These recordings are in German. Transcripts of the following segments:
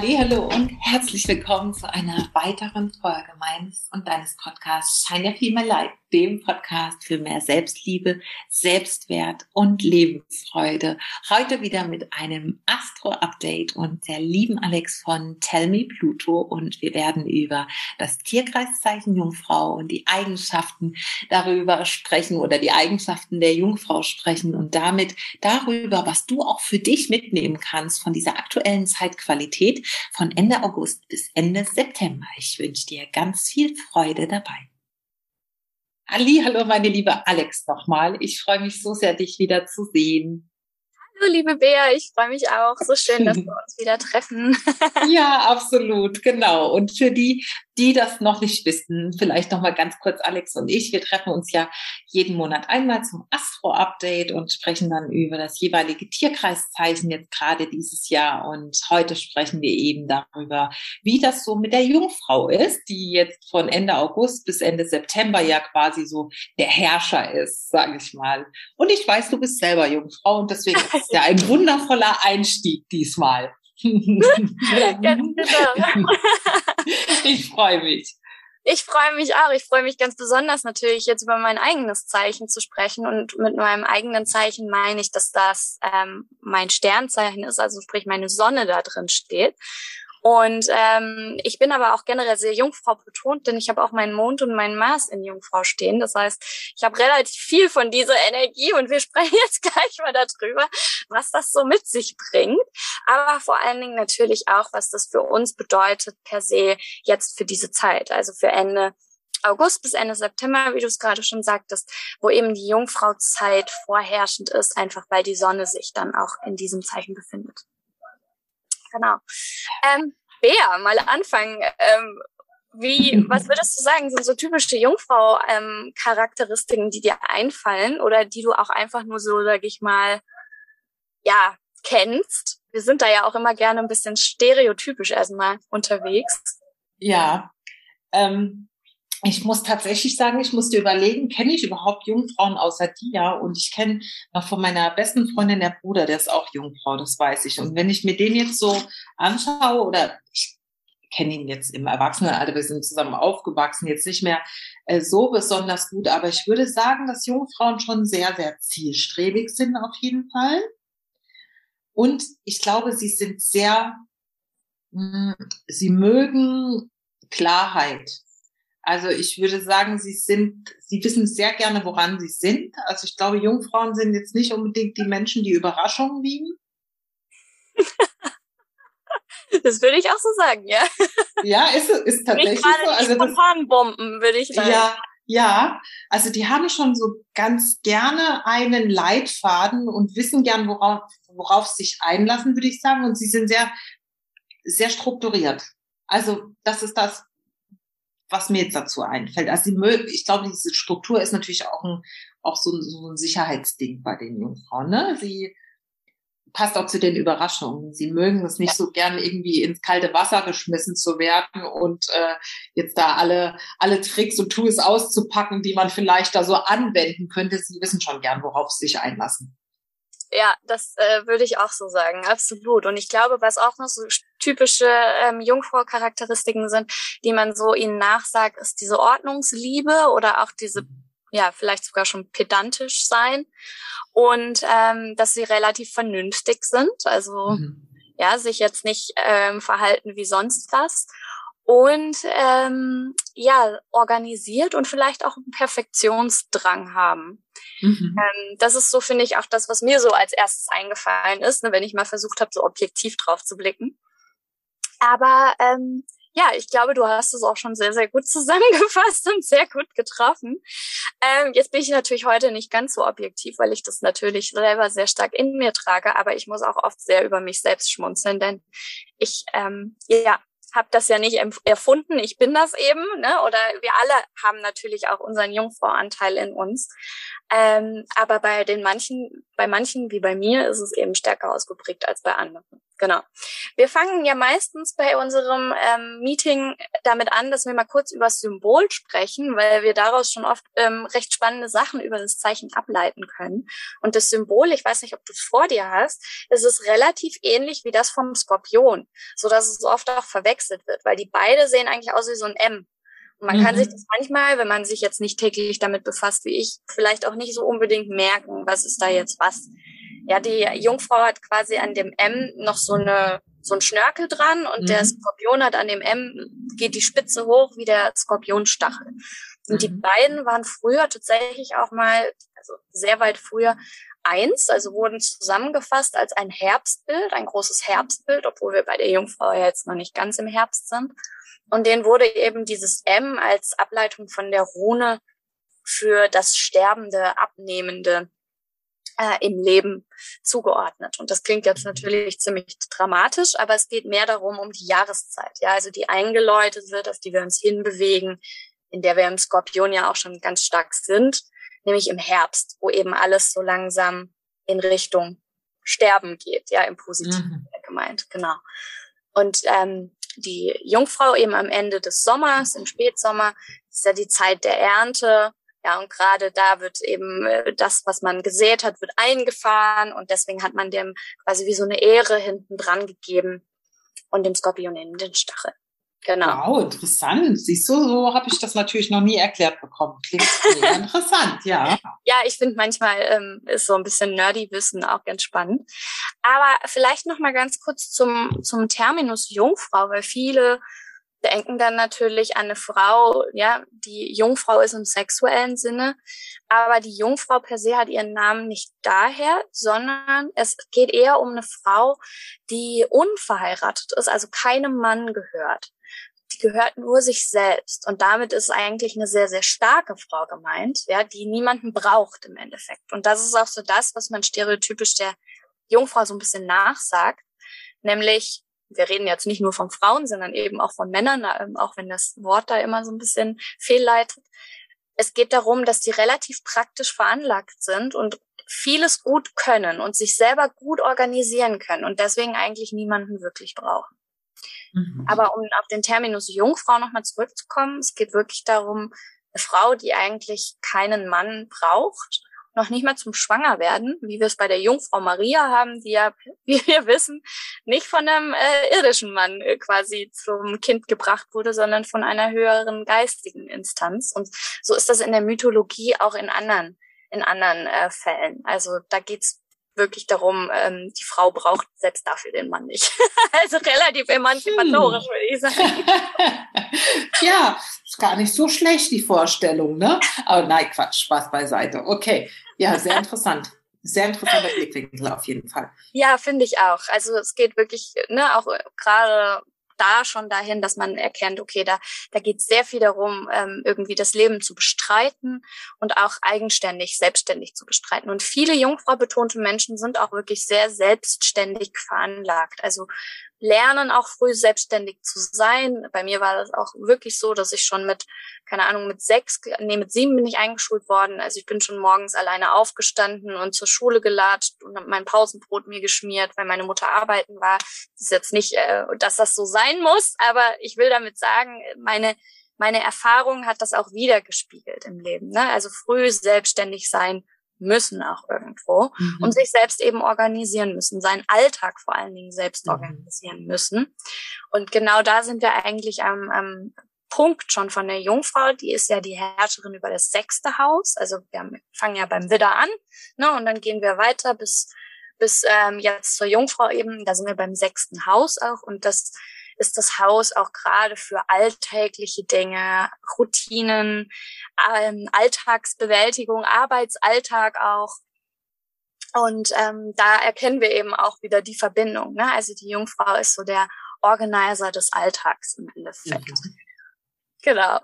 Hallo und herzlich willkommen zu einer weiteren Folge meines und deines Podcasts Shine Your Female Light, dem Podcast für mehr Selbstliebe, Selbstwert und Lebensfreude. Heute wieder mit einem Astro-Update und der lieben Alex von Tell Me Pluto und wir werden über das Tierkreiszeichen Jungfrau und die Eigenschaften darüber sprechen oder die Eigenschaften der Jungfrau sprechen und damit darüber, was du auch für dich mitnehmen kannst von dieser aktuellen Zeitqualität von Ende August bis Ende September. Ich wünsche dir ganz viel Freude dabei. Ali, hallo meine liebe Alex nochmal. Ich freue mich so sehr, dich wieder zu sehen. Hallo, liebe Bea, ich freue mich auch. So schön, dass wir uns wieder treffen. ja, absolut, genau. Und für die, die das noch nicht wissen, vielleicht noch mal ganz kurz Alex und ich. Wir treffen uns ja jeden Monat einmal zum Astro-Update und sprechen dann über das jeweilige Tierkreiszeichen jetzt gerade dieses Jahr. Und heute sprechen wir eben darüber, wie das so mit der Jungfrau ist, die jetzt von Ende August bis Ende September ja quasi so der Herrscher ist, sage ich mal. Und ich weiß, du bist selber Jungfrau und deswegen ist es ja ein wundervoller Einstieg diesmal. Ganz genau. ich freue mich. Ich freue mich auch. Ich freue mich ganz besonders natürlich jetzt über mein eigenes Zeichen zu sprechen. Und mit meinem eigenen Zeichen meine ich, dass das ähm, mein Sternzeichen ist, also sprich meine Sonne da drin steht. Und ähm, ich bin aber auch generell sehr Jungfrau betont, denn ich habe auch meinen Mond und meinen Mars in Jungfrau stehen. Das heißt, ich habe relativ viel von dieser Energie und wir sprechen jetzt gleich mal darüber, was das so mit sich bringt. Aber vor allen Dingen natürlich auch, was das für uns bedeutet per se jetzt für diese Zeit, also für Ende August bis Ende September, wie du es gerade schon sagtest, wo eben die Jungfrauzeit vorherrschend ist, einfach weil die Sonne sich dann auch in diesem Zeichen befindet. Genau. Ähm, Bea, mal anfangen. Ähm, wie, was würdest du sagen, sind so typische Jungfrau-Charakteristiken, ähm, die dir einfallen oder die du auch einfach nur so, sag ich mal, ja, kennst? Wir sind da ja auch immer gerne ein bisschen stereotypisch erstmal unterwegs. Ja, ähm, ich muss tatsächlich sagen, ich musste überlegen, kenne ich überhaupt Jungfrauen außer dir? Und ich kenne von meiner besten Freundin der Bruder, der ist auch Jungfrau, das weiß ich. Und wenn ich mir den jetzt so anschaue oder ich kenne ihn jetzt im Erwachsenenalter, wir sind zusammen aufgewachsen, jetzt nicht mehr äh, so besonders gut, aber ich würde sagen, dass Jungfrauen schon sehr, sehr zielstrebig sind auf jeden Fall. Und ich glaube, sie sind sehr, mh, hm, sie mögen Klarheit. Also ich würde sagen, sie sind, sie wissen sehr gerne, woran sie sind. Also ich glaube, Jungfrauen sind jetzt nicht unbedingt die Menschen, die Überraschungen lieben. Das würde ich auch so sagen, ja. Ja, ist, ist tatsächlich nicht so. Also Bomben, würde ich sagen. Ja, ja. Also die haben schon so ganz gerne einen Leitfaden und wissen gern, worauf, worauf sie sich einlassen, würde ich sagen. Und sie sind sehr, sehr strukturiert. Also das ist das, was mir jetzt dazu einfällt. Also ich glaube, diese Struktur ist natürlich auch ein, auch so ein, so ein Sicherheitsding bei den Jungfrauen. Ne? Sie passt auch zu den Überraschungen. Sie mögen es nicht so gern irgendwie ins kalte Wasser geschmissen zu werden und äh, jetzt da alle alle Tricks und Tools auszupacken, die man vielleicht da so anwenden könnte. Sie wissen schon gern, worauf sie sich einlassen. Ja, das äh, würde ich auch so sagen, absolut. Und ich glaube, was auch noch so typische ähm, Jungfrau-Charakteristiken sind, die man so ihnen nachsagt, ist diese Ordnungsliebe oder auch diese, ja, vielleicht sogar schon pedantisch sein und ähm, dass sie relativ vernünftig sind, also mhm. ja, sich jetzt nicht ähm, verhalten wie sonst was und ähm, ja organisiert und vielleicht auch einen Perfektionsdrang haben. Mhm. Ähm, das ist so finde ich auch das, was mir so als erstes eingefallen ist, ne, wenn ich mal versucht habe, so objektiv drauf zu blicken. Aber ähm, ja, ich glaube, du hast es auch schon sehr, sehr gut zusammengefasst und sehr gut getroffen. Ähm, jetzt bin ich natürlich heute nicht ganz so objektiv, weil ich das natürlich selber sehr stark in mir trage, aber ich muss auch oft sehr über mich selbst schmunzeln, denn ich ähm, ja habe das ja nicht erfunden, ich bin das eben, ne? Oder wir alle haben natürlich auch unseren Jungfrauanteil in uns. Ähm, aber bei den manchen, bei manchen wie bei mir ist es eben stärker ausgeprägt als bei anderen. Genau. Wir fangen ja meistens bei unserem ähm, Meeting damit an, dass wir mal kurz über das Symbol sprechen, weil wir daraus schon oft ähm, recht spannende Sachen über das Zeichen ableiten können. Und das Symbol, ich weiß nicht, ob du es vor dir hast, ist es relativ ähnlich wie das vom Skorpion, so dass es oft auch verwechselt wird, weil die beide sehen eigentlich aus wie so ein M. Und man mhm. kann sich das manchmal, wenn man sich jetzt nicht täglich damit befasst wie ich, vielleicht auch nicht so unbedingt merken, was ist da jetzt was. Ja, die Jungfrau hat quasi an dem M noch so eine so ein Schnörkel dran und mhm. der Skorpion hat an dem M geht die Spitze hoch wie der Skorpionstachel. Und mhm. die beiden waren früher tatsächlich auch mal, also sehr weit früher, eins, also wurden zusammengefasst als ein Herbstbild, ein großes Herbstbild, obwohl wir bei der Jungfrau ja jetzt noch nicht ganz im Herbst sind. Und denen wurde eben dieses M als Ableitung von der Rune für das sterbende, abnehmende äh, im Leben zugeordnet. Und das klingt jetzt natürlich ziemlich dramatisch, aber es geht mehr darum, um die Jahreszeit, ja, also die eingeläutet wird, auf die wir uns hinbewegen, in der wir im Skorpion ja auch schon ganz stark sind, nämlich im Herbst, wo eben alles so langsam in Richtung Sterben geht, ja, im Positiven mhm. gemeint, genau. Und ähm, die Jungfrau eben am Ende des Sommers, im Spätsommer, ist ja die Zeit der Ernte, ja, und gerade da wird eben äh, das, was man gesät hat, wird eingefahren und deswegen hat man dem quasi wie so eine Ehre hinten dran gegeben und dem Skorpion in den Stachel. Genau. Wow, interessant. Siehst du, so habe ich das natürlich noch nie erklärt bekommen. Klingt mega interessant, ja. Ja, ich finde manchmal ähm, ist so ein bisschen nerdy Wissen auch ganz spannend. Aber vielleicht noch mal ganz kurz zum zum Terminus Jungfrau, weil viele denken dann natürlich an eine Frau, ja, die Jungfrau ist im sexuellen Sinne, aber die Jungfrau per se hat ihren Namen nicht daher, sondern es geht eher um eine Frau, die unverheiratet ist, also keinem Mann gehört. Die gehört nur sich selbst und damit ist eigentlich eine sehr, sehr starke Frau gemeint, ja, die niemanden braucht im Endeffekt. Und das ist auch so das, was man stereotypisch der Jungfrau so ein bisschen nachsagt, nämlich wir reden jetzt nicht nur von Frauen, sondern eben auch von Männern, ähm, auch wenn das Wort da immer so ein bisschen fehlleitet. Es geht darum, dass die relativ praktisch veranlagt sind und vieles gut können und sich selber gut organisieren können und deswegen eigentlich niemanden wirklich brauchen. Mhm. Aber um auf den Terminus Jungfrau nochmal zurückzukommen, es geht wirklich darum, eine Frau, die eigentlich keinen Mann braucht noch nicht mal zum Schwangerwerden, wie wir es bei der Jungfrau Maria haben, die ja, wie wir wissen, nicht von einem äh, irdischen Mann äh, quasi zum Kind gebracht wurde, sondern von einer höheren geistigen Instanz. Und so ist das in der Mythologie auch in anderen, in anderen äh, Fällen. Also da geht's wirklich darum, ähm, die Frau braucht selbst dafür den Mann nicht. also relativ emanzipatorisch, hm. würde ich sagen. ja, ist gar nicht so schlecht, die Vorstellung, ne? Aber nein, Quatsch, Spaß beiseite. Okay. Ja, sehr interessant. Sehr interessanter Blickwinkel auf jeden Fall. Ja, finde ich auch. Also es geht wirklich, ne, auch gerade da schon dahin, dass man erkennt, okay, da, da geht es sehr viel darum, ähm, irgendwie das Leben zu bestreiten und auch eigenständig, selbstständig zu bestreiten. Und viele Jungfrau betonte Menschen sind auch wirklich sehr selbstständig veranlagt. Also lernen auch früh selbstständig zu sein. Bei mir war das auch wirklich so, dass ich schon mit, keine Ahnung, mit sechs, nee, mit sieben bin ich eingeschult worden. Also ich bin schon morgens alleine aufgestanden und zur Schule gelatscht und habe mein Pausenbrot mir geschmiert, weil meine Mutter arbeiten war. Das ist jetzt nicht, äh, dass das so sein muss, aber ich will damit sagen, meine meine Erfahrung hat das auch wieder gespiegelt im Leben. Ne? Also früh selbstständig sein, müssen auch irgendwo mhm. und sich selbst eben organisieren müssen, seinen Alltag vor allen Dingen selbst mhm. organisieren müssen. Und genau da sind wir eigentlich am, am Punkt schon von der Jungfrau, die ist ja die Herrscherin über das sechste Haus. Also wir fangen ja beim Widder an, ne, und dann gehen wir weiter bis bis ähm, jetzt zur Jungfrau eben. Da sind wir beim sechsten Haus auch und das ist das Haus auch gerade für alltägliche Dinge, Routinen, ähm, Alltagsbewältigung, Arbeitsalltag auch. Und ähm, da erkennen wir eben auch wieder die Verbindung. Ne? Also die Jungfrau ist so der Organizer des Alltags im Endeffekt. Mhm. Genau.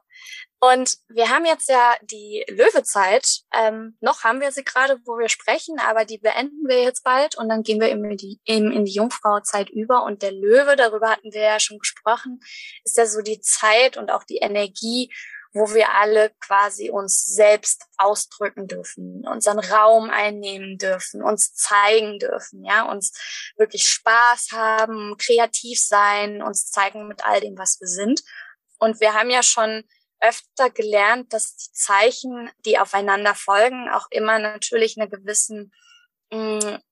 Und wir haben jetzt ja die Löwezeit. Ähm, noch haben wir sie gerade, wo wir sprechen, aber die beenden wir jetzt bald und dann gehen wir eben in die, eben in die Jungfrauzeit über. Und der Löwe, darüber hatten wir ja schon gesprochen, ist ja so die Zeit und auch die Energie, wo wir alle quasi uns selbst ausdrücken dürfen, unseren Raum einnehmen dürfen, uns zeigen dürfen, ja, uns wirklich Spaß haben, kreativ sein, uns zeigen mit all dem, was wir sind. Und wir haben ja schon öfter gelernt, dass die Zeichen, die aufeinander folgen, auch immer natürlich einer gewissen mh, mm,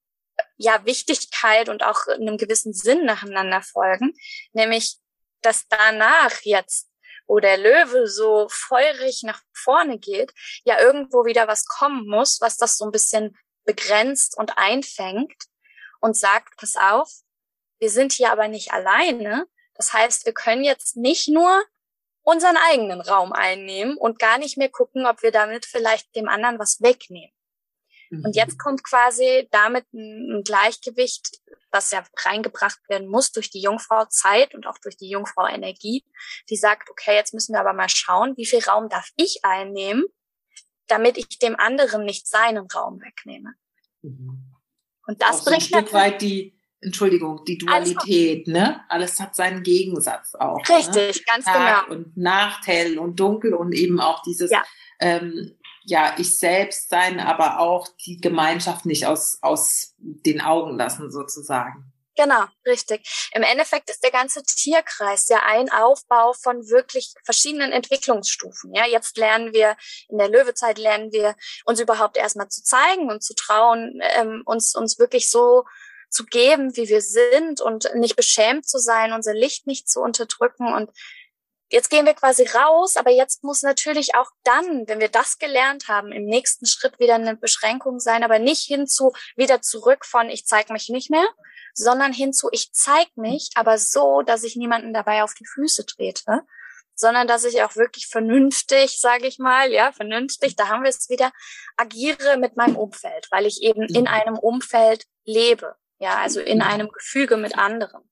ja, Wichtigkeit und auch einem gewissen Sinn nacheinander folgen, nämlich dass danach jetzt, wo der Löwe so feurig nach vorne geht, ja irgendwo wieder was kommen muss, was das so ein bisschen begrenzt und einfängt und sagt, pass auf, wir sind hier aber nicht alleine. Das heißt, wir können jetzt nicht nur unseren eigenen Raum einnehmen und gar nicht mehr gucken, ob wir damit vielleicht dem anderen was wegnehmen. Mhm. Und jetzt kommt quasi damit ein Gleichgewicht, was ja reingebracht werden muss durch die Jungfrau Zeit und auch durch die Jungfrau Energie, die sagt, okay, jetzt müssen wir aber mal schauen, wie viel Raum darf ich einnehmen, damit ich dem anderen nicht seinen Raum wegnehme. Mhm. Und das auch bringt so ein Stück weit die Entschuldigung, die Dualität, also, ne? Alles hat seinen Gegensatz auch. Ne? Richtig, ne? ganz Tag genau. Und Nachteil und Dunkel und eben auch dieses, ja. ähm, ja, ich selbst sein, aber auch die Gemeinschaft nicht aus, aus den Augen lassen, sozusagen. Genau, richtig. Im Endeffekt ist der ganze Tierkreis ja ein Aufbau von wirklich verschiedenen Entwicklungsstufen. Ja, jetzt lernen wir in der Löwezeit lernen wir uns überhaupt erstmal zu zeigen und zu trauen, ähm, uns uns wirklich so zu geben, wie wir sind und nicht beschämt zu sein, unser Licht nicht zu unterdrücken. Und jetzt gehen wir quasi raus, aber jetzt muss natürlich auch dann, wenn wir das gelernt haben, im nächsten Schritt wieder eine Beschränkung sein, aber nicht hinzu wieder zurück von ich zeig mich nicht mehr, sondern hinzu ich zeig mich, aber so, dass ich niemanden dabei auf die Füße trete sondern dass ich auch wirklich vernünftig, sage ich mal, ja, vernünftig, da haben wir es wieder, agiere mit meinem Umfeld, weil ich eben in mhm. einem Umfeld lebe. Ja, also in mhm. einem Gefüge mit anderen.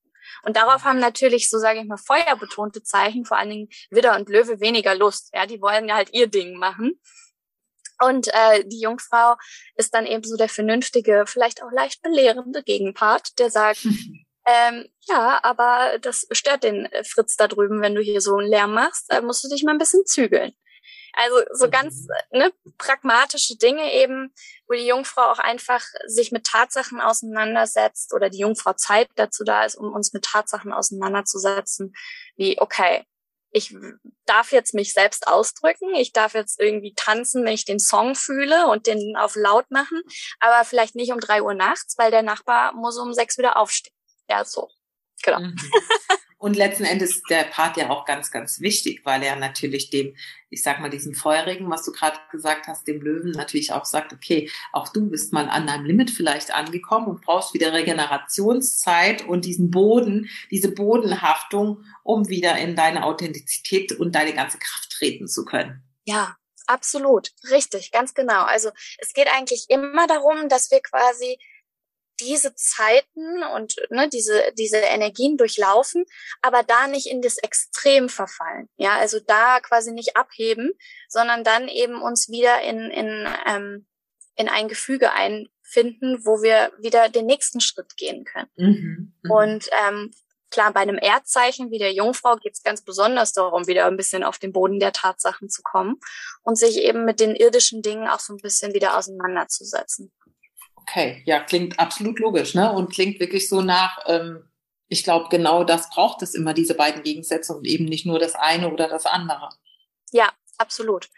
Und darauf haben natürlich, so sage ich mal, feuerbetonte Zeichen, vor allen Dingen Widder und Löwe, weniger Lust. Ja, die wollen ja halt ihr Ding machen. Und äh, die Jungfrau ist dann eben so der vernünftige, vielleicht auch leicht belehrende Gegenpart, der sagt, ähm, ja, aber das stört den Fritz da drüben, wenn du hier so einen Lärm machst, äh, musst du dich mal ein bisschen zügeln. Also so mhm. ganz ne, pragmatische Dinge eben, wo die Jungfrau auch einfach sich mit Tatsachen auseinandersetzt oder die Jungfrau Zeit dazu da ist, um uns mit Tatsachen auseinanderzusetzen, wie, okay, ich darf jetzt mich selbst ausdrücken, ich darf jetzt irgendwie tanzen, wenn ich den Song fühle und den auf laut machen, aber vielleicht nicht um drei Uhr nachts, weil der Nachbar muss um sechs wieder aufstehen. Ja, so. Genau. Mhm. Und letzten Endes ist der Part ja auch ganz, ganz wichtig, weil er natürlich dem, ich sag mal, diesem Feurigen, was du gerade gesagt hast, dem Löwen natürlich auch sagt, okay, auch du bist mal an deinem Limit vielleicht angekommen und brauchst wieder Regenerationszeit und diesen Boden, diese Bodenhaftung, um wieder in deine Authentizität und deine ganze Kraft treten zu können. Ja, absolut. Richtig, ganz genau. Also es geht eigentlich immer darum, dass wir quasi diese Zeiten und ne, diese, diese Energien durchlaufen, aber da nicht in das Extrem verfallen. Ja, also da quasi nicht abheben, sondern dann eben uns wieder in, in, ähm, in ein Gefüge einfinden, wo wir wieder den nächsten Schritt gehen können. Mhm, mh. Und ähm, klar, bei einem Erdzeichen wie der Jungfrau geht es ganz besonders darum, wieder ein bisschen auf den Boden der Tatsachen zu kommen und sich eben mit den irdischen Dingen auch so ein bisschen wieder auseinanderzusetzen. Okay, ja, klingt absolut logisch, ne? Und klingt wirklich so nach, ähm, ich glaube, genau das braucht es immer, diese beiden Gegensätze und eben nicht nur das eine oder das andere. Ja, absolut.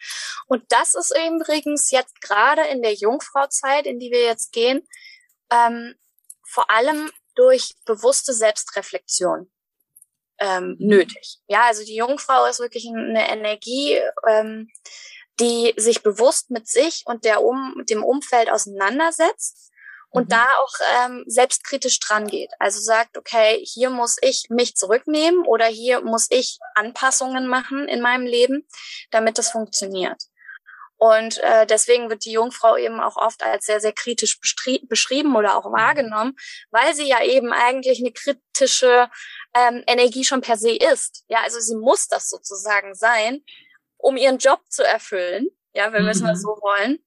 Und das ist übrigens jetzt gerade in der Jungfrauzeit, in die wir jetzt gehen, ähm, vor allem durch bewusste Selbstreflexion ähm, mhm. nötig. Ja, also die Jungfrau ist wirklich eine Energie, ähm, die sich bewusst mit sich und der um, dem Umfeld auseinandersetzt und mhm. da auch ähm, selbstkritisch dran geht. Also sagt, okay, hier muss ich mich zurücknehmen oder hier muss ich Anpassungen machen in meinem Leben, damit das funktioniert. Und äh, deswegen wird die Jungfrau eben auch oft als sehr, sehr kritisch beschrieben oder auch mhm. wahrgenommen, weil sie ja eben eigentlich eine kritische ähm, Energie schon per se ist. Ja, also sie muss das sozusagen sein, um ihren Job zu erfüllen, ja, wenn wir es mal mhm. so wollen.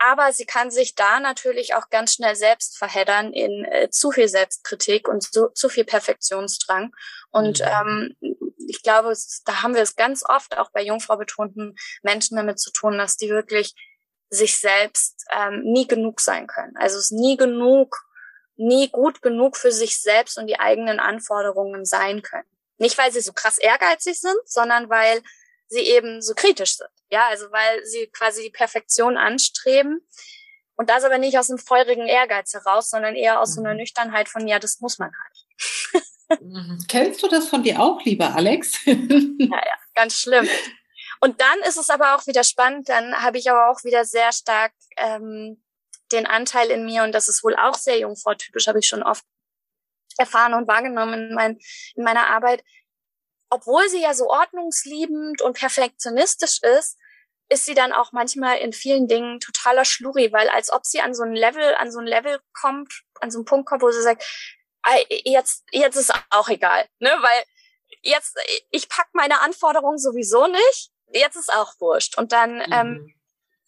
Aber sie kann sich da natürlich auch ganz schnell selbst verheddern in äh, zu viel Selbstkritik und so, zu viel Perfektionsdrang. Und mhm. ähm, ich glaube, da haben wir es ganz oft auch bei Jungfrau betonten Menschen damit zu tun, dass die wirklich sich selbst ähm, nie genug sein können. Also es ist nie genug, nie gut genug für sich selbst und die eigenen Anforderungen sein können. Nicht, weil sie so krass ehrgeizig sind, sondern weil sie eben so kritisch sind. Ja, also weil sie quasi die Perfektion anstreben. Und das aber nicht aus einem feurigen Ehrgeiz heraus, sondern eher aus so einer mhm. Nüchternheit von, ja, das muss man halt. Mhm. Kennst du das von dir auch, lieber Alex? ja, ja, ganz schlimm. Und dann ist es aber auch wieder spannend, dann habe ich aber auch wieder sehr stark ähm, den Anteil in mir, und das ist wohl auch sehr jungfrau-typisch, habe ich schon oft erfahren und wahrgenommen in, mein, in meiner Arbeit. Obwohl sie ja so ordnungsliebend und perfektionistisch ist, ist sie dann auch manchmal in vielen Dingen totaler Schluri, weil als ob sie an so ein Level, an so ein Level kommt, an so einen Punkt kommt, wo sie sagt, jetzt, jetzt ist auch egal, ne, weil jetzt, ich pack meine Anforderungen sowieso nicht, jetzt ist auch wurscht. Und dann ähm, mhm.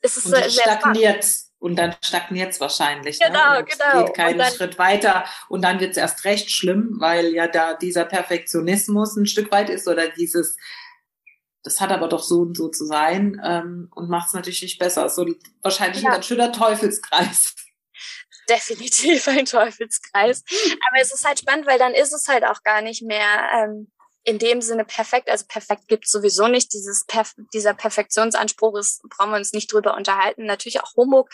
ist es und sehr stagniert. Und dann stagniert es wahrscheinlich. Genau, ne? genau. geht keinen dann, Schritt weiter. Und dann wird es erst recht schlimm, weil ja da dieser Perfektionismus ein Stück weit ist oder dieses, das hat aber doch so und so zu sein ähm, und macht es natürlich nicht besser. So wahrscheinlich ja. ein ganz schöner Teufelskreis. Definitiv ein Teufelskreis. Aber es ist halt spannend, weil dann ist es halt auch gar nicht mehr ähm, in dem Sinne perfekt. Also perfekt gibt sowieso nicht. Dieses Perf dieser Perfektionsanspruch ist, brauchen wir uns nicht drüber unterhalten. Natürlich auch Humbug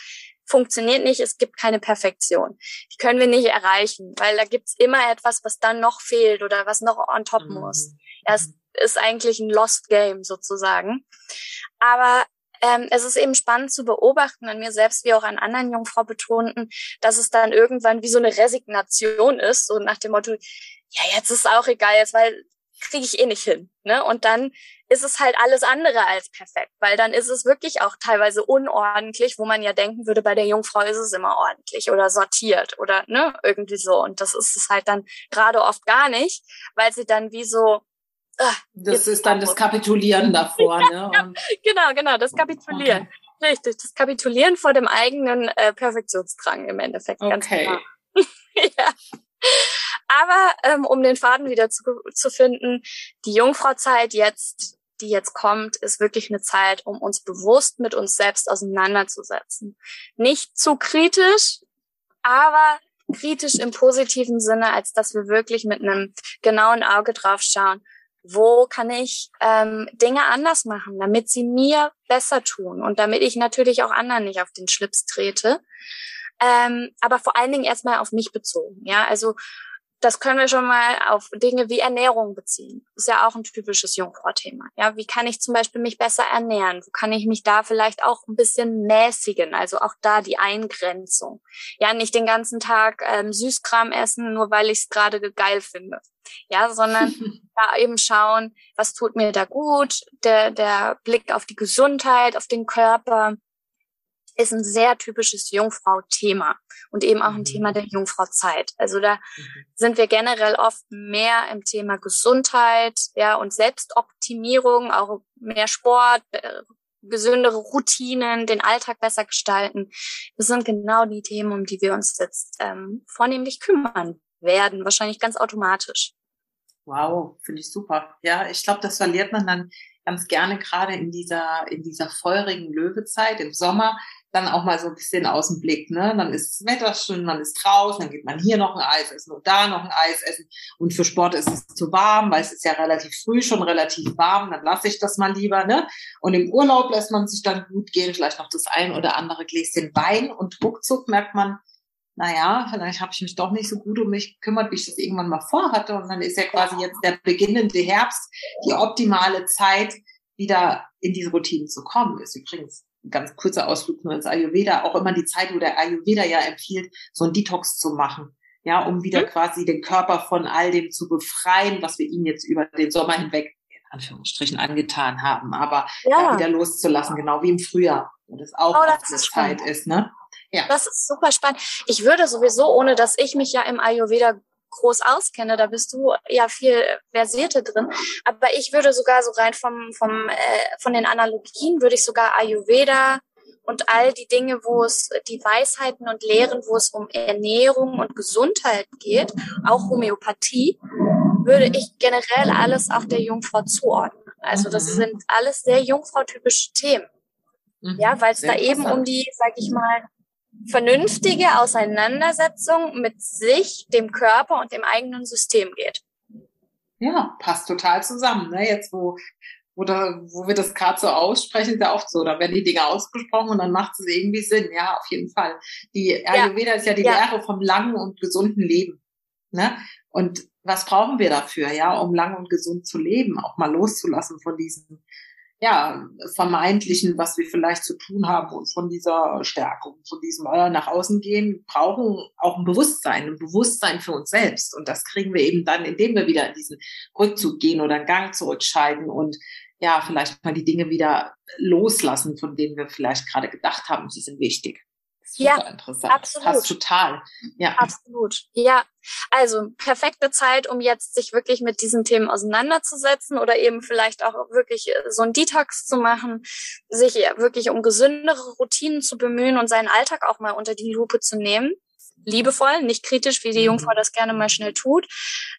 funktioniert nicht. Es gibt keine Perfektion. Die können wir nicht erreichen, weil da gibt's immer etwas, was dann noch fehlt oder was noch on top mhm. muss. Es ist eigentlich ein Lost Game sozusagen. Aber ähm, es ist eben spannend zu beobachten an mir selbst wie auch an anderen Jungfrau betonten, dass es dann irgendwann wie so eine Resignation ist, so nach dem Motto, ja, jetzt ist auch egal, jetzt weil kriege ich eh nicht hin. Ne? Und dann ist es halt alles andere als perfekt, weil dann ist es wirklich auch teilweise unordentlich, wo man ja denken würde, bei der Jungfrau ist es immer ordentlich oder sortiert oder ne, irgendwie so. Und das ist es halt dann gerade oft gar nicht, weil sie dann wie so. Äh, das ist dann das Kapitulieren davor, ne? Und genau, genau, das Kapitulieren. Okay. Richtig, das Kapitulieren vor dem eigenen äh, Perfektionsdrang im Endeffekt. Okay. Ganz klar. ja. Aber ähm, um den Faden wieder zu, zu finden, die Jungfrauzeit jetzt, die jetzt kommt, ist wirklich eine Zeit, um uns bewusst mit uns selbst auseinanderzusetzen. Nicht zu kritisch, aber kritisch im positiven Sinne, als dass wir wirklich mit einem genauen Auge drauf schauen, wo kann ich ähm, Dinge anders machen, damit sie mir besser tun und damit ich natürlich auch anderen nicht auf den Schlips trete. Ähm, aber vor allen Dingen erstmal auf mich bezogen. Ja, also das können wir schon mal auf Dinge wie Ernährung beziehen. ist ja auch ein typisches Jungfrau-Thema. Ja, wie kann ich zum Beispiel mich besser ernähren? Wo kann ich mich da vielleicht auch ein bisschen mäßigen? Also auch da die Eingrenzung. Ja, nicht den ganzen Tag ähm, Süßkram essen, nur weil ich es gerade geil finde. Ja, sondern da eben schauen, was tut mir da gut? Der, der Blick auf die Gesundheit, auf den Körper ist ein sehr typisches Jungfrau-Thema und eben auch ein mhm. Thema der Jungfrauzeit. Also da mhm. sind wir generell oft mehr im Thema Gesundheit, ja, und Selbstoptimierung, auch mehr Sport, äh, gesündere Routinen, den Alltag besser gestalten. Das sind genau die Themen, um die wir uns jetzt ähm, vornehmlich kümmern werden, wahrscheinlich ganz automatisch. Wow, finde ich super. Ja, ich glaube, das verliert man dann ganz gerne gerade in dieser, in dieser feurigen Löwezeit im Sommer dann auch mal so ein bisschen aus dem Blick. Ne? Dann ist das Wetter schön, man ist draußen, dann geht man hier noch ein Eis essen und da noch ein Eis essen. Und für Sport ist es zu warm, weil es ist ja relativ früh schon relativ warm, dann lasse ich das mal lieber. Ne? Und im Urlaub lässt man sich dann gut gehen, vielleicht noch das ein oder andere Gläschen Wein und ruckzuck merkt man, naja, vielleicht habe ich mich doch nicht so gut um mich gekümmert, wie ich das irgendwann mal vorhatte. Und dann ist ja quasi jetzt der beginnende Herbst die optimale Zeit, wieder in diese Routinen zu kommen. Ist übrigens ganz kurzer Ausflug nur ins Ayurveda, auch immer die Zeit, wo der Ayurveda ja empfiehlt, so ein Detox zu machen. Ja, um wieder mhm. quasi den Körper von all dem zu befreien, was wir ihm jetzt über den Sommer hinweg in Anführungsstrichen angetan haben, aber ja. wieder loszulassen, genau wie im Frühjahr, wo das auch oh, das ist Zeit ist, ne? Ja. Das ist super spannend. Ich würde sowieso, ohne dass ich mich ja im Ayurveda groß auskenne, da bist du ja viel versierte drin. Aber ich würde sogar so rein vom, vom, äh, von den Analogien würde ich sogar Ayurveda und all die Dinge, wo es die Weisheiten und Lehren, wo es um Ernährung und Gesundheit geht, auch Homöopathie, würde ich generell alles auch der Jungfrau zuordnen. Also das mhm. sind alles sehr Jungfrau-typische Themen. Mhm. Ja, weil es da eben um die, sag ich mal, vernünftige Auseinandersetzung mit sich, dem Körper und dem eigenen System geht. Ja, passt total zusammen. Ne? Jetzt, wo, wo, da, wo wir das gerade so aussprechen, ist ja oft so. Da werden die Dinge ausgesprochen und dann macht es irgendwie Sinn. Ja, auf jeden Fall. Die Ayurveda ja. ist ja die ja. Lehre vom langen und gesunden Leben. Ne? Und was brauchen wir dafür, ja, um lang und gesund zu leben, auch mal loszulassen von diesen ja, vermeintlichen, was wir vielleicht zu tun haben und von dieser Stärkung, von diesem äh, nach außen gehen, brauchen auch ein Bewusstsein, ein Bewusstsein für uns selbst. Und das kriegen wir eben dann, indem wir wieder in diesen Rückzug gehen oder einen Gang zurückscheiden und ja, vielleicht mal die Dinge wieder loslassen, von denen wir vielleicht gerade gedacht haben, sie sind wichtig. Super ja, interessant. Absolut. Passt total. Ja. Absolut. Ja. Also perfekte Zeit, um jetzt sich wirklich mit diesen Themen auseinanderzusetzen oder eben vielleicht auch wirklich äh, so ein Detox zu machen, sich wirklich um gesündere Routinen zu bemühen und seinen Alltag auch mal unter die Lupe zu nehmen. Liebevoll, nicht kritisch, wie die mhm. Jungfrau das gerne mal schnell tut.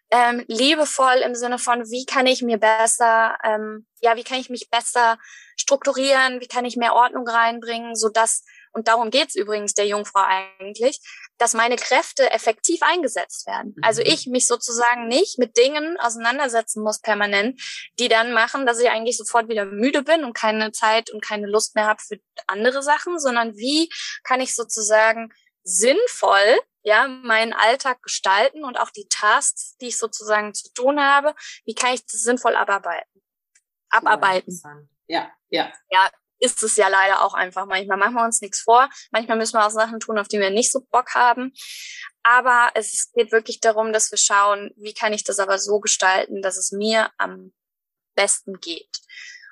Ähm, liebevoll im Sinne von, wie kann ich mir besser, ähm, ja, wie kann ich mich besser strukturieren, wie kann ich mehr Ordnung reinbringen, so dass und darum geht's übrigens der Jungfrau eigentlich, dass meine Kräfte effektiv eingesetzt werden. Also mhm. ich mich sozusagen nicht mit Dingen auseinandersetzen muss permanent, die dann machen, dass ich eigentlich sofort wieder müde bin und keine Zeit und keine Lust mehr habe für andere Sachen, sondern wie kann ich sozusagen sinnvoll ja, meinen Alltag gestalten und auch die Tasks, die ich sozusagen zu tun habe, wie kann ich das sinnvoll abarbeiten? Abarbeiten. Ja, ja. Ja, ist es ja leider auch einfach manchmal. Machen wir uns nichts vor. Manchmal müssen wir auch Sachen tun, auf die wir nicht so Bock haben. Aber es geht wirklich darum, dass wir schauen, wie kann ich das aber so gestalten, dass es mir am besten geht.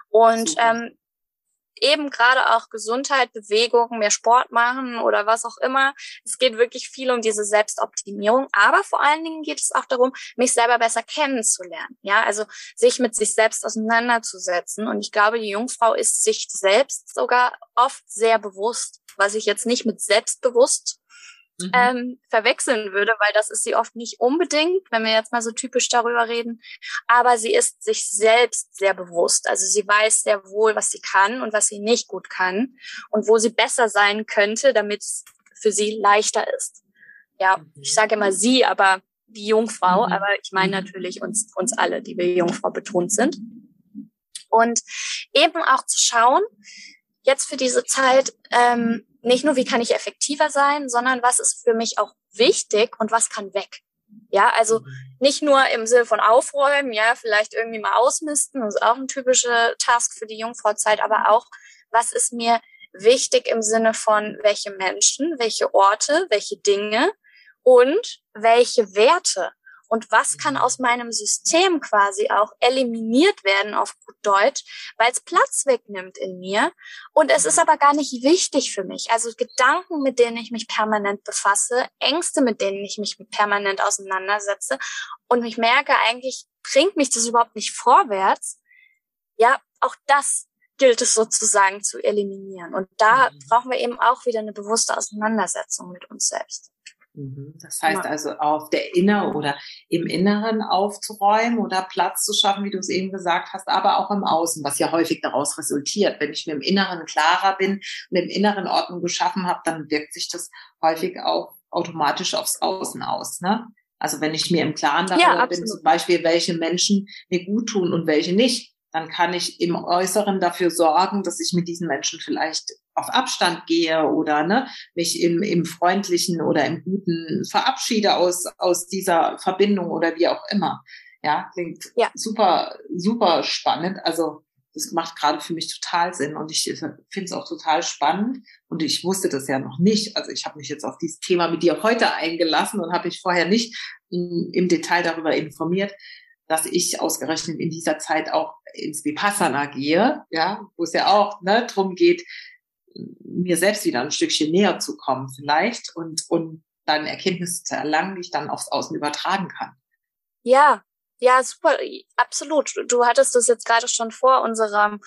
Und ähm, eben gerade auch Gesundheit, Bewegung, mehr Sport machen oder was auch immer. Es geht wirklich viel um diese Selbstoptimierung, aber vor allen Dingen geht es auch darum, mich selber besser kennenzulernen. Ja, also sich mit sich selbst auseinanderzusetzen. Und ich glaube, die Jungfrau ist sich selbst sogar oft sehr bewusst, was ich jetzt nicht mit selbstbewusst mhm. ähm, verwechseln würde, weil das ist sie oft nicht unbedingt, wenn wir jetzt mal so typisch darüber reden. Aber sie ist sich selbst sehr bewusst. Also sie weiß sehr wohl, was sie kann und was sie nicht gut kann und wo sie besser sein könnte, damit es für sie leichter ist. Ja, mhm. ich sage immer sie, aber die Jungfrau, mhm. aber ich meine mhm. natürlich uns, uns alle, die wir Jungfrau betont sind. Und eben auch zu schauen, jetzt für diese Zeit, ähm, nicht nur, wie kann ich effektiver sein, sondern was ist für mich auch wichtig und was kann weg. Ja, also mhm. nicht nur im Sinne von aufräumen, ja, vielleicht irgendwie mal ausmisten, das ist auch ein typischer Task für die Jungfrauzeit, aber auch, was ist mir wichtig im Sinne von welche Menschen, welche Orte, welche Dinge und welche Werte und was kann mhm. aus meinem System quasi auch eliminiert werden auf gut Deutsch, weil es Platz wegnimmt in mir und es ist mhm. aber gar nicht wichtig für mich. Also Gedanken, mit denen ich mich permanent befasse, Ängste, mit denen ich mich permanent auseinandersetze und ich merke eigentlich, bringt mich das überhaupt nicht vorwärts. Ja, auch das gilt es sozusagen zu eliminieren. Und da mhm. brauchen wir eben auch wieder eine bewusste Auseinandersetzung mit uns selbst. Mhm. Das heißt also auf der Inner- oder im Inneren aufzuräumen oder Platz zu schaffen, wie du es eben gesagt hast, aber auch im Außen, was ja häufig daraus resultiert. Wenn ich mir im Inneren klarer bin und im Inneren Ordnung geschaffen habe, dann wirkt sich das häufig auch automatisch aufs Außen aus. Ne? Also wenn ich mir im Klaren darüber ja, bin, zum Beispiel, welche Menschen mir gut tun und welche nicht, dann kann ich im Äußeren dafür sorgen, dass ich mit diesen Menschen vielleicht auf Abstand gehe oder ne, mich im, im Freundlichen oder im Guten verabschiede aus, aus dieser Verbindung oder wie auch immer. Ja, klingt ja. super, super spannend. Also das macht gerade für mich total Sinn und ich finde es auch total spannend und ich wusste das ja noch nicht. Also ich habe mich jetzt auf dieses Thema mit dir heute eingelassen und habe mich vorher nicht im Detail darüber informiert dass ich ausgerechnet in dieser Zeit auch ins Vipassana gehe, ja, wo es ja auch ne, drum geht, mir selbst wieder ein Stückchen näher zu kommen vielleicht und, und dann Erkenntnisse zu erlangen, die ich dann aufs Außen übertragen kann. Ja, ja, super, absolut. Du hattest das jetzt gerade schon vor unserem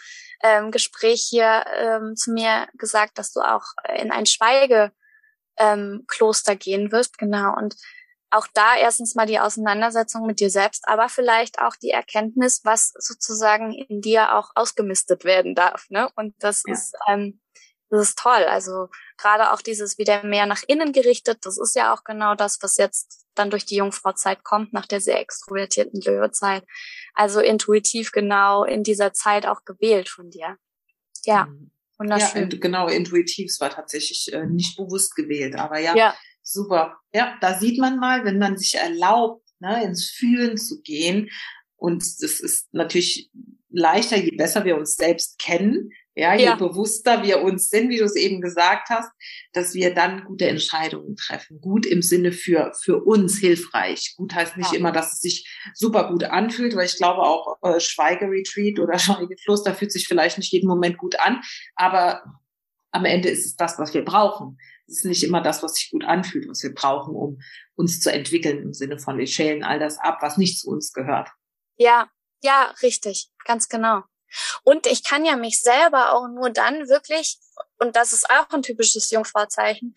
ähm, Gespräch hier ähm, zu mir gesagt, dass du auch in ein Schweigekloster ähm, gehen wirst, genau. Und auch da erstens mal die Auseinandersetzung mit dir selbst, aber vielleicht auch die Erkenntnis, was sozusagen in dir auch ausgemistet werden darf. Ne? Und das ja. ist ähm, das ist toll. Also gerade auch dieses wieder mehr nach innen gerichtet, das ist ja auch genau das, was jetzt dann durch die Jungfrauzeit kommt, nach der sehr extrovertierten Löwezeit. Also intuitiv genau in dieser Zeit auch gewählt von dir. Ja. Mhm. Wunderschön. Ja, genau, intuitiv. Es war tatsächlich äh, nicht bewusst gewählt, aber ja, ja, super. Ja, da sieht man mal, wenn man sich erlaubt, ne, ins Fühlen zu gehen. Und das ist natürlich leichter, je besser wir uns selbst kennen, ja, je ja. bewusster wir uns sind, wie du es eben gesagt hast, dass wir dann gute Entscheidungen treffen. Gut im Sinne für, für uns hilfreich. Gut heißt nicht ja. immer, dass es sich super gut anfühlt, weil ich glaube auch äh, Schweigeretreat oder Schweigefluss, fühlt sich vielleicht nicht jeden Moment gut an, aber am Ende ist es das, was wir brauchen. Es ist nicht immer das, was sich gut anfühlt, was wir brauchen, um uns zu entwickeln im Sinne von, wir schälen all das ab, was nicht zu uns gehört. Ja, ja, richtig, ganz genau. Und ich kann ja mich selber auch nur dann wirklich, und das ist auch ein typisches Jungfrauzeichen,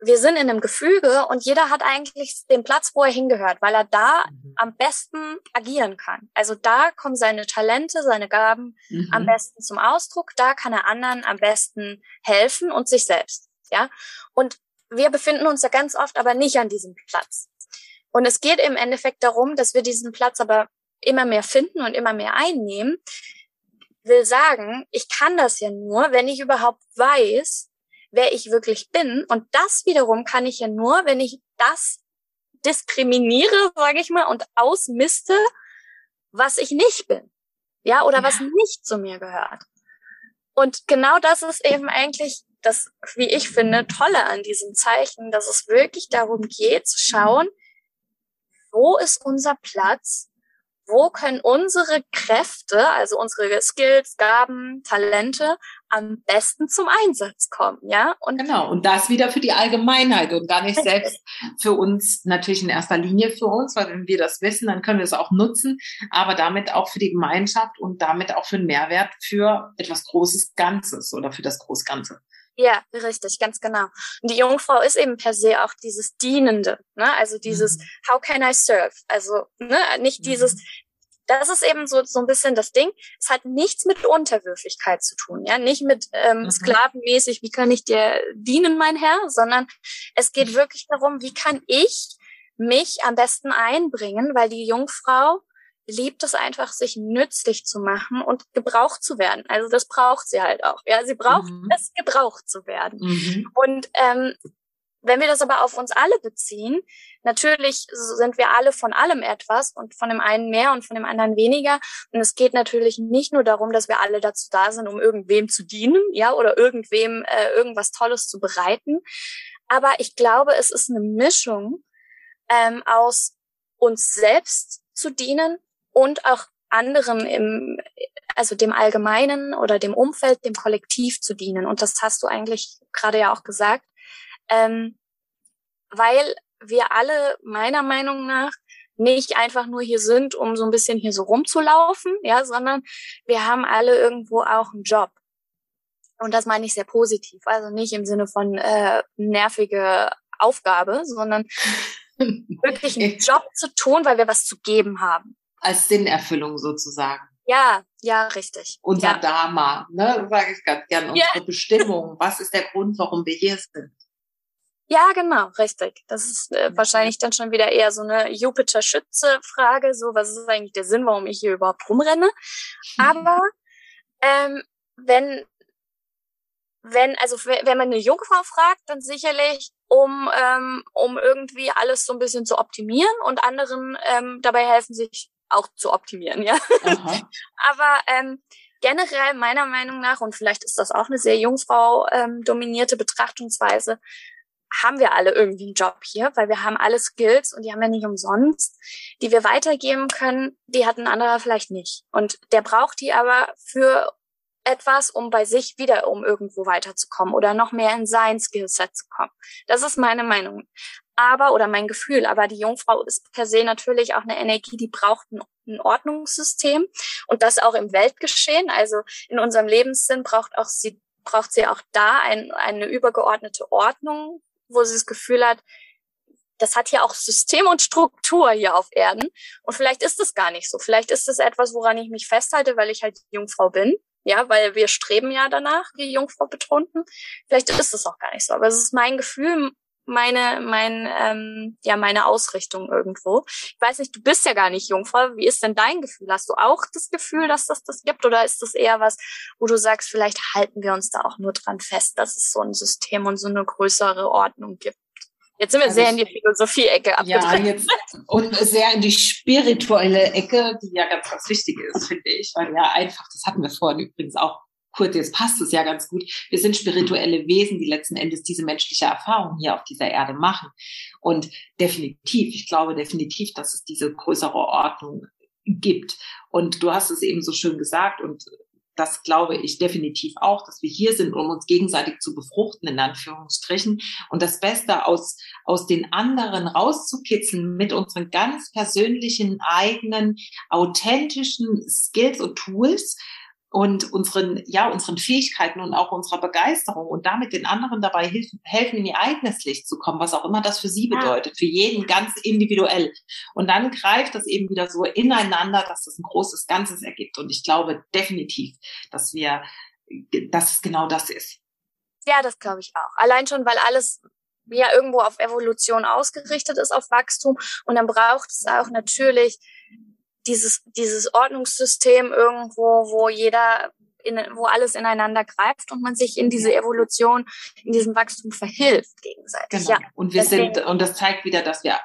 wir sind in einem Gefüge und jeder hat eigentlich den Platz, wo er hingehört, weil er da mhm. am besten agieren kann. Also da kommen seine Talente, seine Gaben mhm. am besten zum Ausdruck. Da kann er anderen am besten helfen und sich selbst. Ja. Und wir befinden uns ja ganz oft aber nicht an diesem Platz. Und es geht im Endeffekt darum, dass wir diesen Platz aber immer mehr finden und immer mehr einnehmen, will sagen, ich kann das ja nur, wenn ich überhaupt weiß, wer ich wirklich bin. Und das wiederum kann ich ja nur, wenn ich das diskriminiere, sage ich mal, und ausmiste, was ich nicht bin. Ja, oder ja. was nicht zu mir gehört. Und genau das ist eben eigentlich das, wie ich finde, Tolle an diesem Zeichen, dass es wirklich darum geht zu schauen, wo ist unser Platz wo können unsere Kräfte, also unsere Skills, Gaben, Talente am besten zum Einsatz kommen, ja? Und genau. Und das wieder für die Allgemeinheit und gar nicht selbst für uns, natürlich in erster Linie für uns, weil wenn wir das wissen, dann können wir es auch nutzen, aber damit auch für die Gemeinschaft und damit auch für einen Mehrwert für etwas Großes Ganzes oder für das Großganze. Ja, richtig, ganz genau. Und die Jungfrau ist eben per se auch dieses Dienende, ne? Also dieses mhm. How can I serve? Also ne, nicht mhm. dieses. Das ist eben so so ein bisschen das Ding. Es hat nichts mit Unterwürfigkeit zu tun, ja, nicht mit ähm, mhm. sklavenmäßig. Wie kann ich dir dienen, mein Herr? Sondern es geht wirklich darum, wie kann ich mich am besten einbringen, weil die Jungfrau liebt es einfach, sich nützlich zu machen und gebraucht zu werden. Also das braucht sie halt auch. Ja, sie braucht mhm. es, gebraucht zu werden. Mhm. Und ähm, wenn wir das aber auf uns alle beziehen, natürlich sind wir alle von allem etwas und von dem einen mehr und von dem anderen weniger. Und es geht natürlich nicht nur darum, dass wir alle dazu da sind, um irgendwem zu dienen, ja, oder irgendwem äh, irgendwas Tolles zu bereiten. Aber ich glaube, es ist eine Mischung ähm, aus uns selbst zu dienen und auch anderen im, also dem Allgemeinen oder dem Umfeld, dem Kollektiv zu dienen. Und das hast du eigentlich gerade ja auch gesagt, ähm, weil wir alle meiner Meinung nach nicht einfach nur hier sind, um so ein bisschen hier so rumzulaufen, ja, sondern wir haben alle irgendwo auch einen Job. Und das meine ich sehr positiv, also nicht im Sinne von äh, nervige Aufgabe, sondern wirklich einen Job zu tun, weil wir was zu geben haben als Sinnerfüllung sozusagen. Ja, ja, richtig. Unser ja. Dharma, ne, sage ich ganz gern, unsere ja. Bestimmung. Was ist der Grund, warum wir hier sind? Ja, genau, richtig. Das ist äh, wahrscheinlich dann schon wieder eher so eine Jupiter-Schütze-Frage. So, was ist eigentlich der Sinn, warum ich hier überhaupt rumrenne? Aber ähm, wenn, wenn, also wenn man eine Jungfrau fragt, dann sicherlich, um, ähm, um irgendwie alles so ein bisschen zu optimieren und anderen ähm, dabei helfen, sich auch zu optimieren, ja. Aber ähm, generell meiner Meinung nach, und vielleicht ist das auch eine sehr Jungfrau ähm, dominierte Betrachtungsweise, haben wir alle irgendwie einen Job hier, weil wir haben alle Skills und die haben wir nicht umsonst, die wir weitergeben können, die hat ein anderer vielleicht nicht. Und der braucht die aber für etwas, um bei sich wieder um irgendwo weiterzukommen oder noch mehr in sein Skillset zu kommen. Das ist meine Meinung. Aber, oder mein Gefühl, aber die Jungfrau ist per se natürlich auch eine Energie, die braucht ein, ein Ordnungssystem und das auch im Weltgeschehen. Also in unserem Lebenssinn braucht auch sie, braucht sie auch da ein, eine übergeordnete Ordnung, wo sie das Gefühl hat, das hat ja auch System und Struktur hier auf Erden. Und vielleicht ist es gar nicht so. Vielleicht ist es etwas, woran ich mich festhalte, weil ich halt Jungfrau bin. Ja, weil wir streben ja danach, wie Jungfrau betonten. Vielleicht ist es auch gar nicht so. Aber es ist mein Gefühl, meine, mein, ähm, ja, meine Ausrichtung irgendwo. Ich weiß nicht, du bist ja gar nicht Jungfrau. Wie ist denn dein Gefühl? Hast du auch das Gefühl, dass das das gibt? Oder ist das eher was, wo du sagst, vielleicht halten wir uns da auch nur dran fest, dass es so ein System und so eine größere Ordnung gibt? Jetzt sind wir also sehr in die Philosophie-Ecke abgedreht. Ja, jetzt, und sehr in die spirituelle Ecke, die ja ganz, ganz wichtig ist, finde ich. Weil ja einfach, das hatten wir vorhin übrigens auch kurz, jetzt passt es ja ganz gut. Wir sind spirituelle Wesen, die letzten Endes diese menschliche Erfahrung hier auf dieser Erde machen. Und definitiv, ich glaube definitiv, dass es diese größere Ordnung gibt. Und du hast es eben so schön gesagt und das glaube ich definitiv auch, dass wir hier sind, um uns gegenseitig zu befruchten, in Anführungsstrichen, und das Beste aus, aus den anderen rauszukitzeln mit unseren ganz persönlichen, eigenen, authentischen Skills und Tools, und unseren, ja, unseren Fähigkeiten und auch unserer Begeisterung und damit den anderen dabei helfen, helfen, in ihr eigenes Licht zu kommen, was auch immer das für sie bedeutet, für jeden ganz individuell. Und dann greift das eben wieder so ineinander, dass das ein großes Ganzes ergibt. Und ich glaube definitiv, dass wir, dass es genau das ist. Ja, das glaube ich auch. Allein schon, weil alles ja irgendwo auf Evolution ausgerichtet ist, auf Wachstum. Und dann braucht es auch natürlich dieses, dieses Ordnungssystem irgendwo, wo jeder in, wo alles ineinander greift und man sich in diese Evolution, in diesem Wachstum verhilft gegenseitig. Genau. Ja. Und wir Deswegen. sind, und das zeigt wieder, dass wir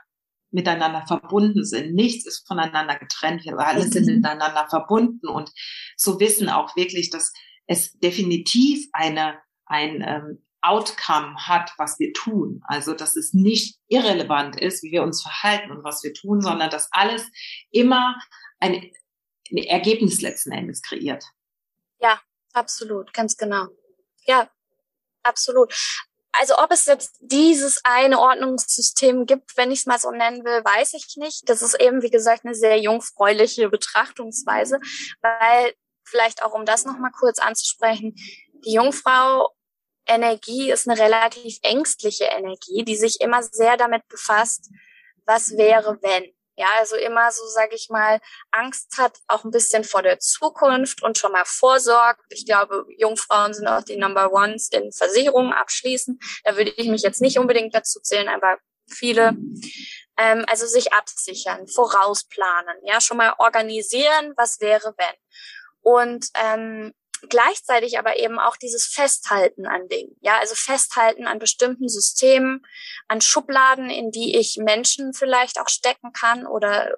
miteinander verbunden sind. Nichts ist voneinander getrennt. Wir alle sind mhm. miteinander verbunden und so wissen auch wirklich, dass es definitiv eine, ein ähm, Outcome hat, was wir tun. Also, dass es nicht irrelevant ist, wie wir uns verhalten und was wir tun, sondern dass alles immer ein, ein Ergebnis letzten Endes kreiert. Ja, absolut, ganz genau. Ja, absolut. Also ob es jetzt dieses eine Ordnungssystem gibt, wenn ich es mal so nennen will, weiß ich nicht. Das ist eben, wie gesagt, eine sehr jungfräuliche Betrachtungsweise, weil vielleicht auch, um das nochmal kurz anzusprechen, die Jungfrau Energie ist eine relativ ängstliche Energie, die sich immer sehr damit befasst, was wäre, wenn. Ja, also immer so, sage ich mal, Angst hat auch ein bisschen vor der Zukunft und schon mal vorsorgt. Ich glaube, Jungfrauen sind auch die Number Ones in Versicherungen abschließen. Da würde ich mich jetzt nicht unbedingt dazu zählen, aber viele. Ähm, also sich absichern, vorausplanen, ja, schon mal organisieren, was wäre, wenn. Und ähm, gleichzeitig aber eben auch dieses Festhalten an Dingen. Ja, also Festhalten an bestimmten Systemen, an Schubladen, in die ich Menschen vielleicht auch stecken kann oder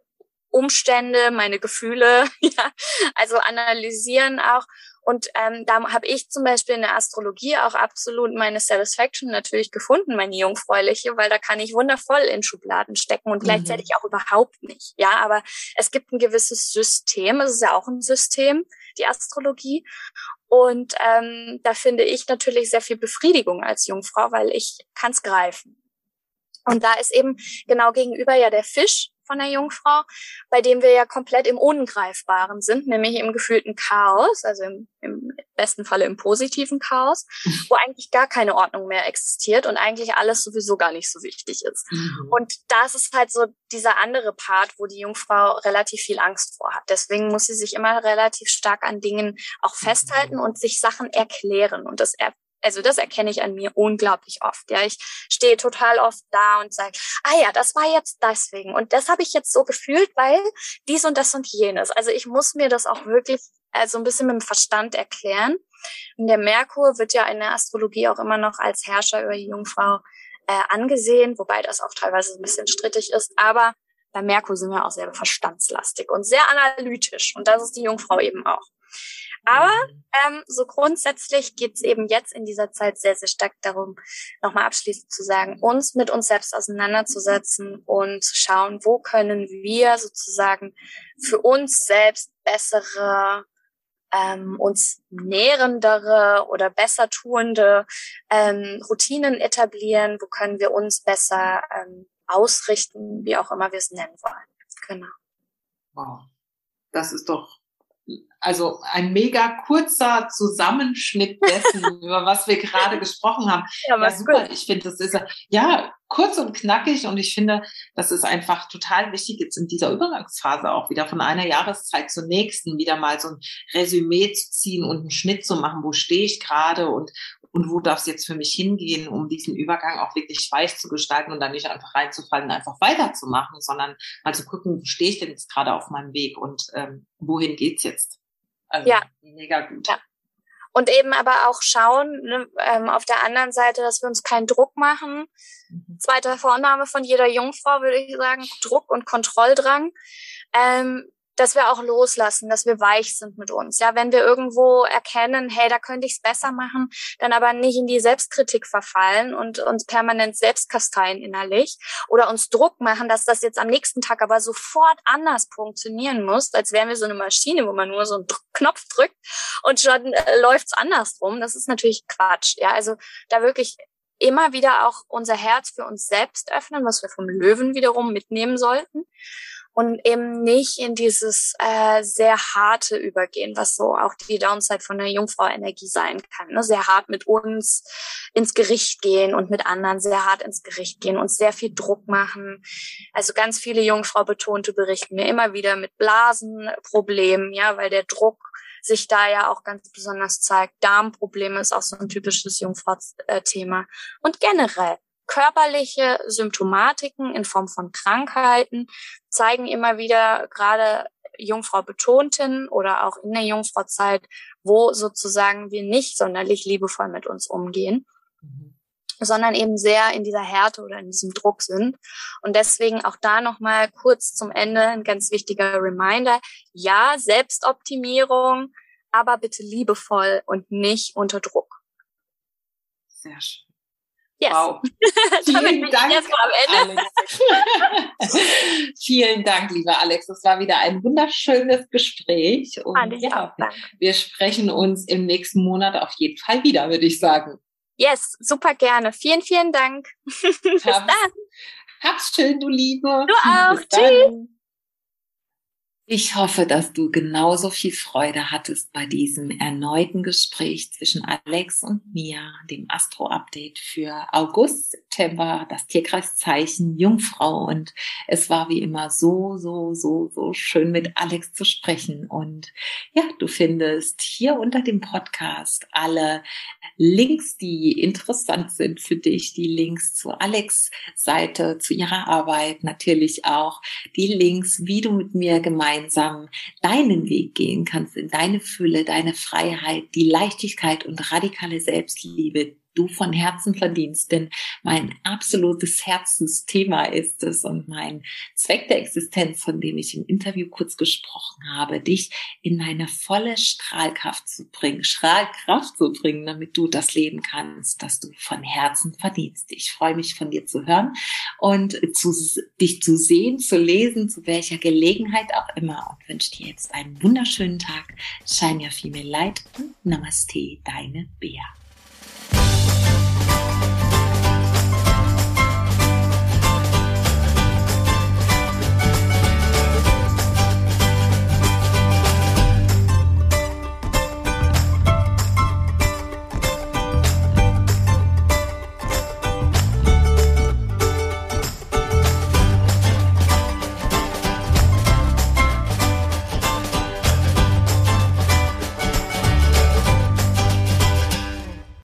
Umstände, meine Gefühle, ja, also analysieren auch. Und ähm, da habe ich zum Beispiel in der Astrologie auch absolut meine Satisfaction natürlich gefunden, meine jungfräuliche, weil da kann ich wundervoll in Schubladen stecken und mhm. gleichzeitig auch überhaupt nicht. Ja, aber es gibt ein gewisses System, es ist ja auch ein System, die Astrologie. Und ähm, da finde ich natürlich sehr viel Befriedigung als Jungfrau, weil ich kann es greifen. Und da ist eben genau gegenüber ja der Fisch, von der Jungfrau, bei dem wir ja komplett im Ungreifbaren sind, nämlich im gefühlten Chaos, also im, im besten Falle im positiven Chaos, wo eigentlich gar keine Ordnung mehr existiert und eigentlich alles sowieso gar nicht so wichtig ist. Mhm. Und das ist halt so dieser andere Part, wo die Jungfrau relativ viel Angst vor hat. Deswegen muss sie sich immer relativ stark an Dingen auch festhalten und sich Sachen erklären. Und das er also das erkenne ich an mir unglaublich oft. Ja, ich stehe total oft da und sage, ah ja, das war jetzt deswegen und das habe ich jetzt so gefühlt, weil dies und das und jenes. Also ich muss mir das auch wirklich also ein bisschen mit dem Verstand erklären. Und der Merkur wird ja in der Astrologie auch immer noch als Herrscher über die Jungfrau äh, angesehen, wobei das auch teilweise ein bisschen strittig ist. Aber bei Merkur sind wir auch sehr verstandslastig und sehr analytisch. Und das ist die Jungfrau eben auch. Aber mhm. ähm, so grundsätzlich geht es eben jetzt in dieser Zeit sehr, sehr stark darum, nochmal abschließend zu sagen, uns mit uns selbst auseinanderzusetzen und zu schauen, wo können wir sozusagen für uns selbst bessere, ähm, uns nährendere oder besser tuende ähm, Routinen etablieren, wo können wir uns besser ähm, ausrichten, wie auch immer wir es nennen wollen. Genau. Wow. Das ist doch also ein mega kurzer Zusammenschnitt dessen, über was wir gerade gesprochen haben. Ja, ja super. Gut. Ich finde, das ist ja kurz und knackig und ich finde, das ist einfach total wichtig, jetzt in dieser Übergangsphase auch wieder von einer Jahreszeit zur nächsten wieder mal so ein Resümee zu ziehen und einen Schnitt zu machen, wo stehe ich gerade und, und wo darf es jetzt für mich hingehen, um diesen Übergang auch wirklich weich zu gestalten und dann nicht einfach reinzufallen und einfach weiterzumachen, sondern mal zu gucken, wo stehe ich denn jetzt gerade auf meinem Weg und ähm, wohin geht's jetzt? Also ja. mega gut. Ja. Und eben aber auch schauen, ne, ähm, auf der anderen Seite, dass wir uns keinen Druck machen. Mhm. Zweiter Vorname von jeder Jungfrau, würde ich sagen, Druck und Kontrolldrang. Ähm, dass wir auch loslassen, dass wir weich sind mit uns. Ja, wenn wir irgendwo erkennen, hey, da könnte ich es besser machen, dann aber nicht in die Selbstkritik verfallen und uns permanent selbst kasteien innerlich oder uns Druck machen, dass das jetzt am nächsten Tag aber sofort anders funktionieren muss, als wären wir so eine Maschine, wo man nur so einen Knopf drückt und schon äh, läuft's andersrum. Das ist natürlich Quatsch. Ja, also da wirklich immer wieder auch unser Herz für uns selbst öffnen, was wir vom Löwen wiederum mitnehmen sollten und eben nicht in dieses äh, sehr harte übergehen, was so auch die Downside von der Jungfrau-Energie sein kann. Ne? Sehr hart mit uns ins Gericht gehen und mit anderen sehr hart ins Gericht gehen und sehr viel Druck machen. Also ganz viele Jungfrau betonte berichten mir immer wieder mit Blasenproblemen, ja, weil der Druck sich da ja auch ganz besonders zeigt. Darmprobleme ist auch so ein typisches Jungfrau-Thema. Und generell körperliche Symptomatiken in Form von Krankheiten zeigen immer wieder gerade Jungfrau betonten oder auch in der Jungfrauzeit, wo sozusagen wir nicht sonderlich liebevoll mit uns umgehen, mhm. sondern eben sehr in dieser Härte oder in diesem Druck sind. Und deswegen auch da nochmal kurz zum Ende ein ganz wichtiger Reminder. Ja, Selbstoptimierung, aber bitte liebevoll und nicht unter Druck. Sehr schön. Yes. Wow. Vielen Dank, Alex. Vielen Dank, lieber Alex. Das war wieder ein wunderschönes Gespräch. Und ja, wir sprechen uns im nächsten Monat auf jeden Fall wieder, würde ich sagen. Yes, super gerne. Vielen, vielen Dank. Bis dann. Hab's schön, du Liebe. Du auch. Tschüss. Ich hoffe, dass du genauso viel Freude hattest bei diesem erneuten Gespräch zwischen Alex und mir, dem Astro-Update für August, September, das Tierkreiszeichen Jungfrau. Und es war wie immer so, so, so, so schön mit Alex zu sprechen. Und ja, du findest hier unter dem Podcast alle Links, die interessant sind für dich, die Links zu Alex Seite, zu ihrer Arbeit, natürlich auch die Links, wie du mit mir gemeinsam deinen Weg gehen kannst in deine Fülle, deine Freiheit, die Leichtigkeit und radikale Selbstliebe, du von Herzen verdienst. Denn mein absolutes Herzensthema ist es und mein Zweck der Existenz, von dem ich im Interview kurz gesprochen habe, dich in deine volle Strahlkraft zu bringen, Strahlkraft zu bringen, damit du das leben kannst, das du von Herzen verdienst. Ich freue mich von dir zu hören und zu, dich zu sehen, zu lesen, zu welcher Gelegenheit auch immer und wünsche dir jetzt einen wunderschönen Tag. Shine your female light und Namaste, deine Bea.